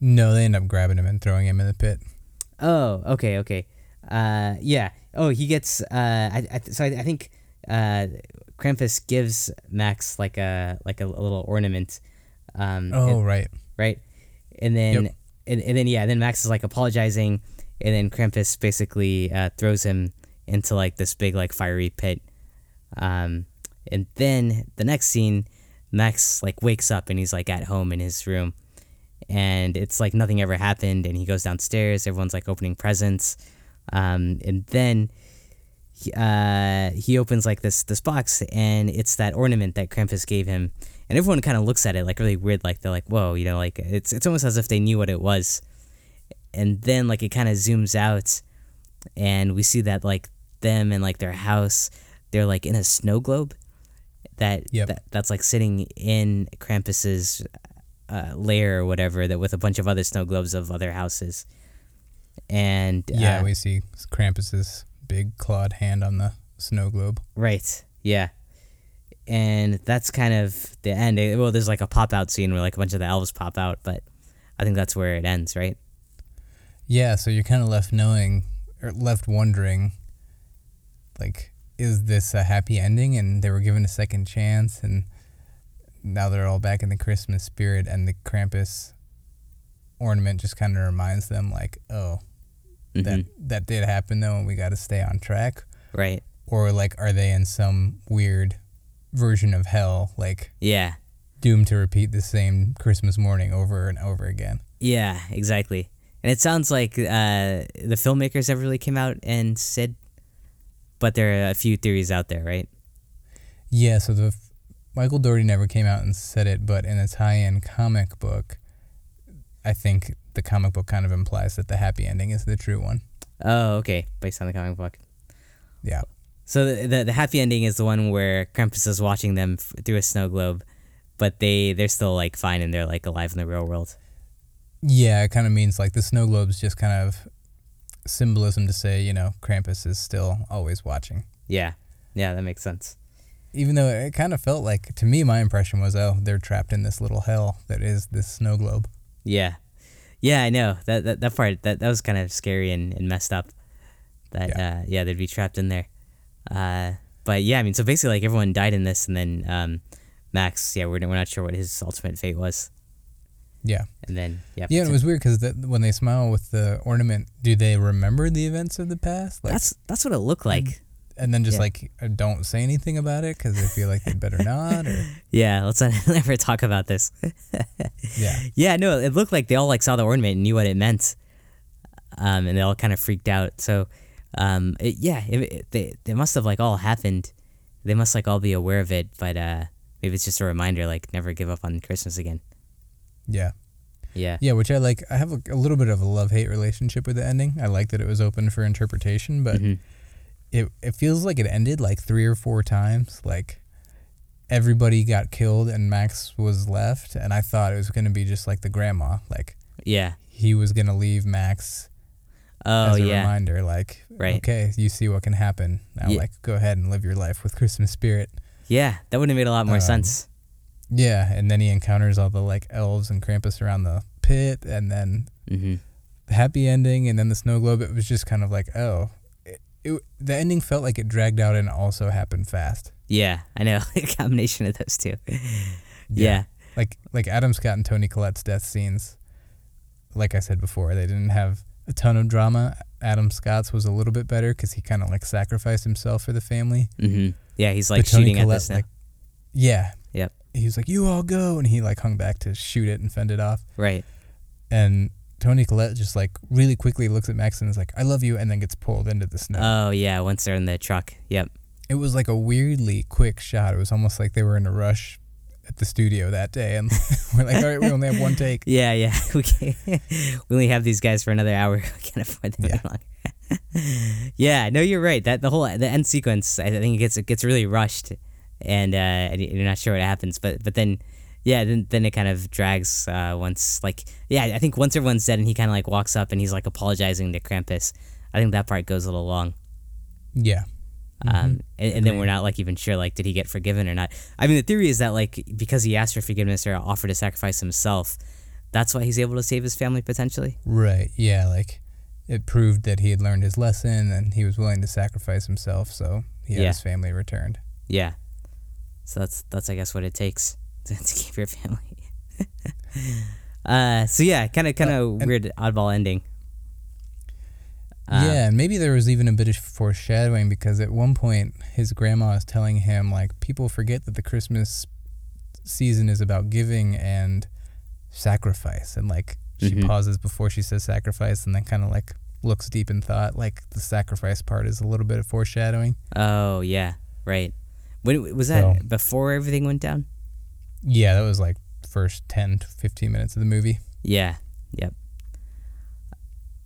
No, they end up grabbing him and throwing him in the pit. Oh, okay, okay. Uh, yeah. Oh, he gets, uh, I, I, so I, I think uh, Krampus gives Max like a, like a, a little ornament. Um, Oh, and- right. right? And then Yep. and, and then yeah, then Max is like apologizing, and then Krampus basically uh, throws him into like this big like fiery pit. Um, and then the next scene, Max like wakes up and he's like at home in his room, and it's like nothing ever happened. And he goes downstairs. Everyone's like opening presents, um, and then. He, uh, he opens like this this box and it's that ornament that Krampus gave him, and everyone kind of looks at it like really weird, like they're like, "Whoa," you know, like it's it's almost as if they knew what it was, and then like it kind of zooms out, and we see that like them and like their house, they're like in a snow globe, that Yep. that that's like sitting in Krampus's uh, lair or whatever, that with a bunch of other snow globes of other houses, and Yeah, uh, we see Krampus's big clawed hand on the snow globe. Right. Yeah. And that's kind of the end. Eh, Well, there's like a pop out scene where like a bunch of the elves pop out, but I think that's where it ends, right? Yeah, so you're kind of left knowing or left wondering, like, is this a happy ending? And they were given a second chance, and now they're all back in the Christmas spirit, and the Krampus ornament just kind of reminds them, like, oh, that Mhm. that did happen though, and we got to stay on track. Right. Or like, are they in some weird version of hell, like Yeah. doomed to repeat the same Christmas morning over and over again? Yeah, exactly. And it sounds like uh, the filmmakers never really came out and said, but there are a few theories out there, right? Yeah, so the Michael Dougherty never came out and said it, but in a tie-in comic book, I think the comic book kind of implies that the happy ending is the true one. Oh, okay. Based on the comic book. Yeah. So the, the, the happy ending is the one where Krampus is watching them f- through a snow globe, but they, they're still like fine and they're like alive in the real world. Yeah, it kind of means like the snow globe's just kind of symbolism to say, you know, Krampus is still always watching. Yeah. Yeah, that makes sense. Even though it kind of felt like, to me, my impression was, oh, they're trapped in this little hell that is this snow globe. Yeah, yeah, I know that that, that part that, that was kind of scary and, and messed up. That yeah. Uh, yeah, they'd be trapped in there. Uh, but yeah, I mean, so basically, like everyone died in this, and then um, Max, yeah, we're we're not sure what his ultimate fate was, Yeah. and then yeah, Yeah, it was weird because when they smile with the ornament, do they remember the events of the past? Like, that's that's what it looked like. and then just yeah. like uh, don't say anything about it because they feel like they'd better not. Or Yeah, let's not ever talk about this. yeah, yeah, no, it looked like they all like saw the ornament and knew what it meant, um, and they all kind of freaked out. So, um, it, yeah, it, it, they they must have like all happened. They must like all be aware of it, but uh, maybe it's just a reminder, like never give up on Christmas again. yeah, Yeah, yeah. Which I like. I have a, a little bit of a love hate relationship with the ending. I like that it was open for interpretation, but Mhm. it it feels like it ended like three or four times. Like everybody got killed and Max was left, and I thought it was gonna be just like the grandma, like Yeah. he was gonna leave Max Oh as a yeah. reminder, like Right. okay, you see what can happen now, Ye- like go ahead and live your life with Christmas spirit. Yeah, that would have made a lot more Um, sense. Yeah, and then he encounters all the like elves and Krampus around the pit, and then hmm the happy ending, and then the snow globe. It was just kind of like, oh, it, it, the ending felt like it dragged out and also happened fast. Yeah, I know. a combination of those two. Yeah. like like Adam Scott and Toni Collette's death scenes. Like I said before, they didn't have a ton of drama. Adam Scott's was a little bit better because he kind of like sacrificed himself for the family. hmm Yeah, he's like shooting at Collette, this now. like, yeah, Yep. He was like, "You all go," and he like hung back to shoot it and fend it off. Right. And Toni Collette just like really quickly looks at Max and is like, "I love you," and then gets pulled into the snow. Oh yeah, once they're in the truck. Yep. it was like a weirdly quick shot. It was almost like they were in a rush at the studio that day, and we're like, "All right, we only have one take." Yeah, yeah. We can we only have these guys for another hour. We can't afford them Yeah. longer. yeah, no, you're right. That the whole the end sequence, I think it gets it gets really rushed, and uh, and you're not sure what happens. But but then, yeah, then then it kind of drags uh, once like yeah, I think once everyone's dead and he kind of like walks up and he's like apologizing to Krampus. I think that part goes a little long. Yeah. Um, Mhm. And, and then we're not like even sure like did he get forgiven or not. I mean, the theory is that like because he asked for forgiveness or offered to sacrifice himself, that's why he's able to save his family potentially. Right. Yeah. Like it proved that he had learned his lesson and he was willing to sacrifice himself, so he had Yeah. his family returned. Yeah. So that's that's I guess what it takes to, to keep your family. uh, so yeah, kind of kind of Uh, weird oddball ending. Uh, yeah, and maybe there was even a bit of foreshadowing because at one point his grandma is telling him like people forget that the Christmas season is about giving and sacrifice and like she Mhm. pauses before she says sacrifice and then kind of like looks deep in thought like the sacrifice part is a little bit of foreshadowing. Oh yeah, right. When was that So- before everything went down? Yeah, that was like first 10 to 15 minutes of the movie. Yeah. Yep.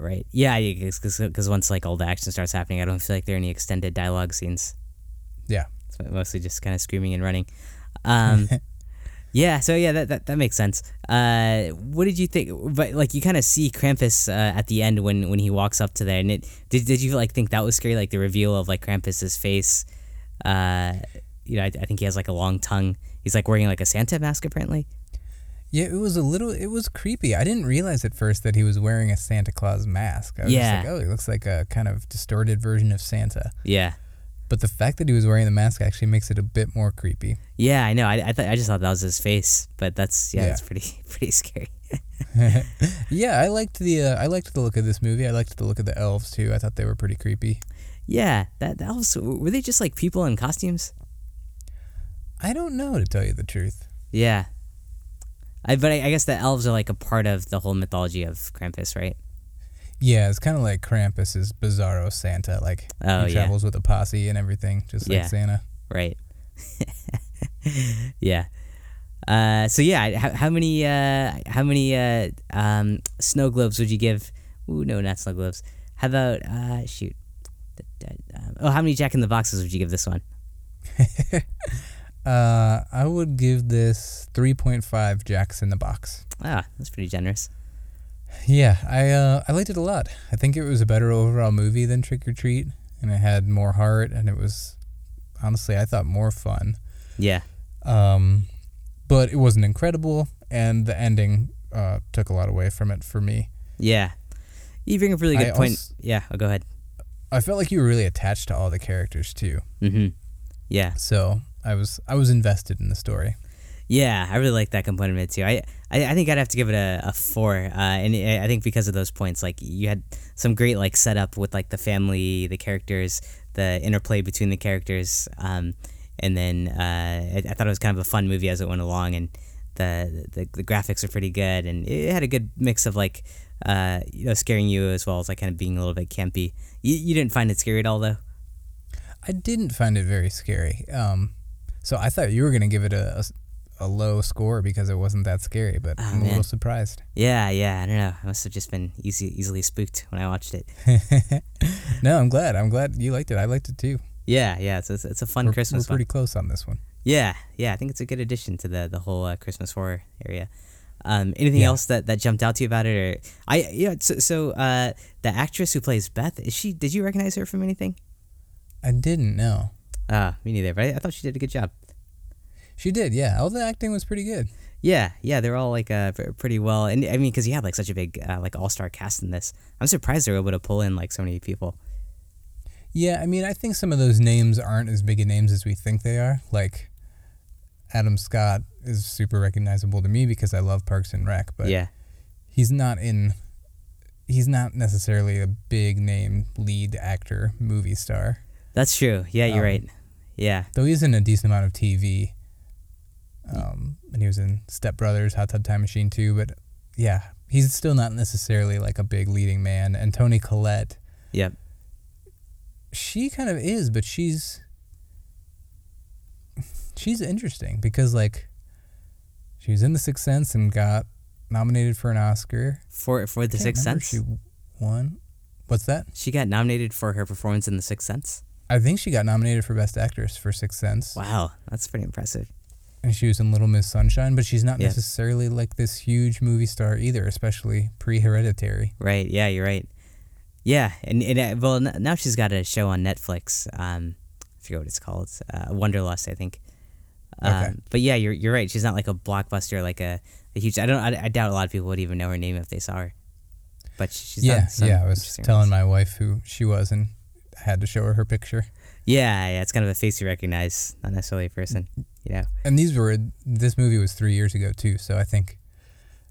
Right. Yeah, because once like all the action starts happening, I don't feel like there are any extended dialogue scenes. Yeah. It's mostly just kind of screaming and running. Um, yeah. So yeah, that, that that makes sense. Uh, what did you think? But like you kind of see Krampus uh, at the end when when he walks up to there, and it did did you like think that was scary? Like the reveal of like Krampus's face. Uh, you know, I, I think he has like a long tongue. He's like wearing like a Santa mask apparently. Yeah, it was a little. It was creepy. I didn't realize at first that he was wearing a Santa Claus mask. I was Yeah. just like, oh, he looks like a kind of distorted version of Santa. Yeah. But the fact that he was wearing the mask actually makes it a bit more creepy. Yeah, I know. I I, th- I just thought that was his face, but that's yeah, Yeah. that's pretty pretty scary. yeah, I liked the. Uh, I liked the look of this movie. I liked the look of the elves too. I thought they were pretty creepy. yeah, that that was were they just like people in costumes? I don't know to tell you the truth. Yeah. I but I, I guess the elves are like a part of the whole mythology of Krampus, right? Yeah, it's kind of like Krampus's Bizarro Santa. Like Oh, he yeah. travels with a posse and everything, just like Yeah. Santa. Right. yeah. Uh, so yeah, how, how many uh, how many uh, um, snow globes would you give? Ooh, no, not snow globes. How about uh, shoot? Um, oh, how many Jack in the Boxes would you give this one? Uh, I would give this 3.5 Jacks in the Box. Ah, that's pretty generous. Yeah, I uh, I liked it a lot. I think it was a better overall movie than Trick or Treat, and it had more heart, and it was honestly I thought more fun. Yeah. Um, but it wasn't incredible, and the ending uh, took a lot away from it for me. Yeah. You bring up a really good I point. als- yeah, oh, go ahead. I felt like you were really attached to all the characters too, Mm-hmm. Yeah. so I was I was invested in the story. Yeah, I really like that component of it too. I, I, I think I'd have to give it a, a four. Uh, and I I think because of those points, like you had some great like setup with like the family, the characters, the interplay between the characters. Um, and then uh, I, I thought it was kind of a fun movie as it went along, and the the, the graphics are pretty good, and it had a good mix of like uh, you know scaring you as well as like kind of being a little bit campy. You, you didn't find it scary at all though. I didn't find it very scary. Um, so I thought you were gonna give it a a low score because it wasn't that scary, but Oh, I'm a little surprised. Yeah, yeah, I don't know. I must have just been easy, easily spooked when I watched it. no, I'm glad. I'm glad you liked it. I liked it too. Yeah, yeah, it's a, it's a fun we're, Christmas we're pretty one. close on this one. Yeah, yeah, I think it's a good addition to the the whole uh, Christmas horror area. Um, anything Yeah. else that, that jumped out to you about it, or I yeah, so, so uh, the actress who plays Beth is she? Did you recognize her from anything? I didn't know. Ah, me neither. But I, I thought she did a good job. She did, yeah. All the acting was pretty good. Yeah, yeah, they're all like uh pretty well, and I mean, because you had like such a big uh, like all star cast in this, I'm surprised they were able to pull in like so many people. Yeah, I mean, I think some of those names aren't as big a names as we think they are. Like Adam Scott is super recognizable to me because I love Parks and Rec, but yeah, he's not in. He's not necessarily a big name lead actor, movie star. That's true. Yeah, you're Um, right. Yeah, Though he's in a decent amount of TV. Um, and he was in Step Brothers, Hot Tub Time Machine too. But yeah, he's still not necessarily like a big leading man. And Toni Collette, yep, she kind of is, but she's she's interesting because like she was in The Sixth Sense and got nominated for an Oscar. for for the Sixth Sense. She won. What's that? She got nominated for her performance in The Sixth Sense. I think she got nominated for Best Actress for Sixth Sense. Wow, that's pretty impressive. and she was in Little Miss Sunshine, but she's not Yeah. necessarily like this huge movie star either, especially pre Hereditary. Right? Yeah, you're right. Yeah, and, and uh, well, n- now she's got a show on Netflix. Um, I forget what it's called. Uh, Wanderlust, I think. Um, Okay. But yeah, you're you're right. She's not like a blockbuster, like a, a huge. I don't. I, I doubt a lot of people would even know her name if they saw her. But she's yeah, yeah. I was telling roles. my wife who she was, and had to show her her picture. Yeah, yeah. It's kind of a face you recognize, not necessarily a person. You know. And these were this movie was three years ago too, so I think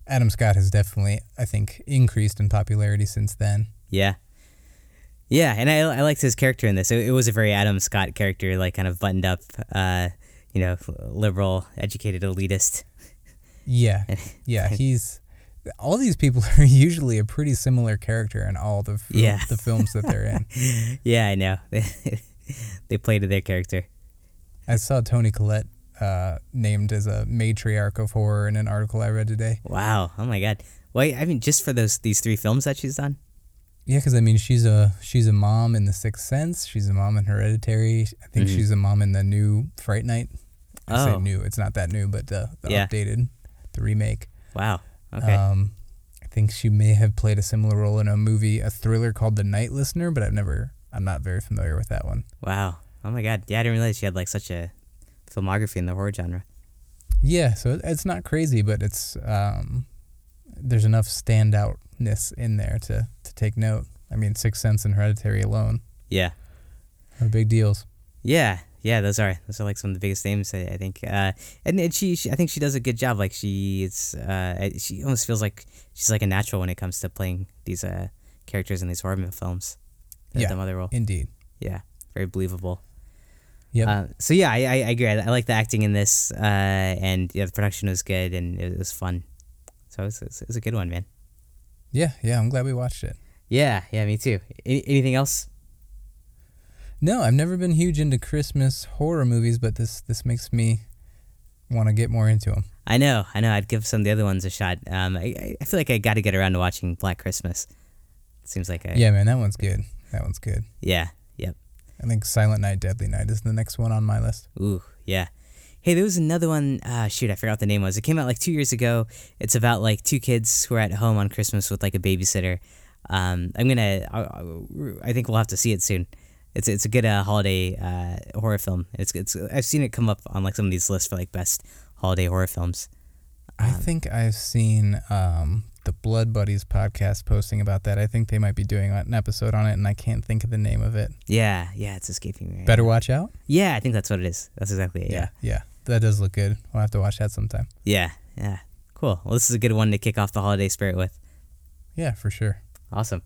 Adam Scott has definitely, I think, increased in popularity since then. Yeah. Yeah, and I, I liked his character in this. It, it was a very Adam Scott character, like kind of buttoned up, uh, you know, liberal, educated elitist. Yeah, yeah. He's all these people are usually a pretty similar character in all the Yeah. the films that they're in. yeah, I know. they play to their character. I saw Toni Collette uh, named as a matriarch of horror in an article I read today. Wow. Oh my god. Well, I mean, just for those these three films that she's done. Yeah, because I mean, she's a she's a mom in The Sixth Sense. She's a mom in Hereditary. I think Mhm. she's a mom in the new Fright Night. I Oh. say new. It's not that new, but the, the Yeah. updated, the remake. Wow. Okay. Um, I think she may have played a similar role in a movie, a thriller called The Night Listener, but I've never. I'm not very familiar with that one. wow. Oh my god. Yeah, I didn't realize she had like such a filmography in the horror genre. Yeah, so it's not crazy, but it's um, there's enough standoutness in there to to take note. I mean, Sixth Sense and Hereditary alone Yeah. are big deals. Yeah, yeah, those are those are like some of the biggest names I, I think, uh, and, and she, she I think she does a good job. Like she's uh, she almost feels like she's like a natural when it comes to playing these uh, characters in these horror films. The, Yeah. the mother role. Indeed. Yeah, very believable. Yeah. Uh, so yeah, I, I, I agree. I, I like the acting in this, uh, and yeah, the production was good and it was fun. So it was, it was, it was a good one, man. yeah, yeah. I'm glad we watched it. Yeah, yeah, me too. Any, anything else? No, I've never been huge into Christmas horror movies, but this this makes me want to get more into them. I know, I know. I'd give some of the other ones a shot. Um, I, I- feel like I got to get around to watching Black Christmas. It seems like a Yeah, man, that one's good. That one's good. yeah, yep. I think Silent Night, Deadly Night is the next one on my list. Ooh, yeah. Hey, there was another one. Uh, shoot, I forgot what the name was. It came out like two years ago. It's about like two kids who are at home on Christmas with like a babysitter. Um, I'm gonna. I- I think we'll have to see it soon. It's it's a good uh, holiday uh, horror film. It's it's. I've seen it come up on like some of these lists for like best holiday horror films. I Um, think I've seen um, the Blood Buddies podcast posting about that. I think they might be doing an episode on it, and I can't think of the name of it. Yeah, yeah, it's escaping me. right Better now. watch out. Yeah, I think that's what it is. That's exactly it. Yeah. yeah, that does look good. We'll have to watch that sometime. Yeah, yeah. Cool. Well, this is a good one to kick off the holiday spirit with. Yeah, for sure. Awesome.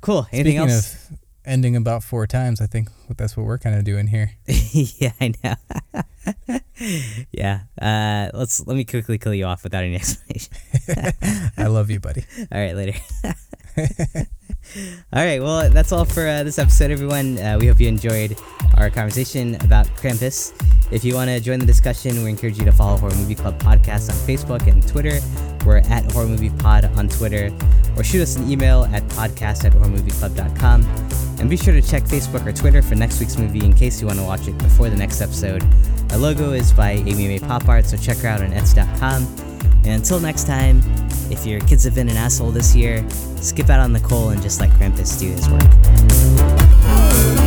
Cool. Anything Speaking else? of ending about four times, I think that's what we're kind of doing here. yeah, I know. yeah. Uh, let's let me quickly kill you off without any explanation. I love you, buddy. all right, later. all right. Well, that's all for uh, this episode, everyone. Uh, we hope you enjoyed our conversation about Krampus. If you want to join the discussion, we encourage you to follow Horror Movie Club Podcast on Facebook and Twitter. We're at Horror Movie Pod on Twitter. or shoot us an email at podcast at horrormovieclub.com. And be sure to check Facebook or Twitter for next week's movie in case you want to watch it before the next episode. Our logo is by Amy May Pop Art, so check her out on Etsy.com. And until next time, if your kids have been an asshole this year, skip out on the coal and just let Krampus do his work.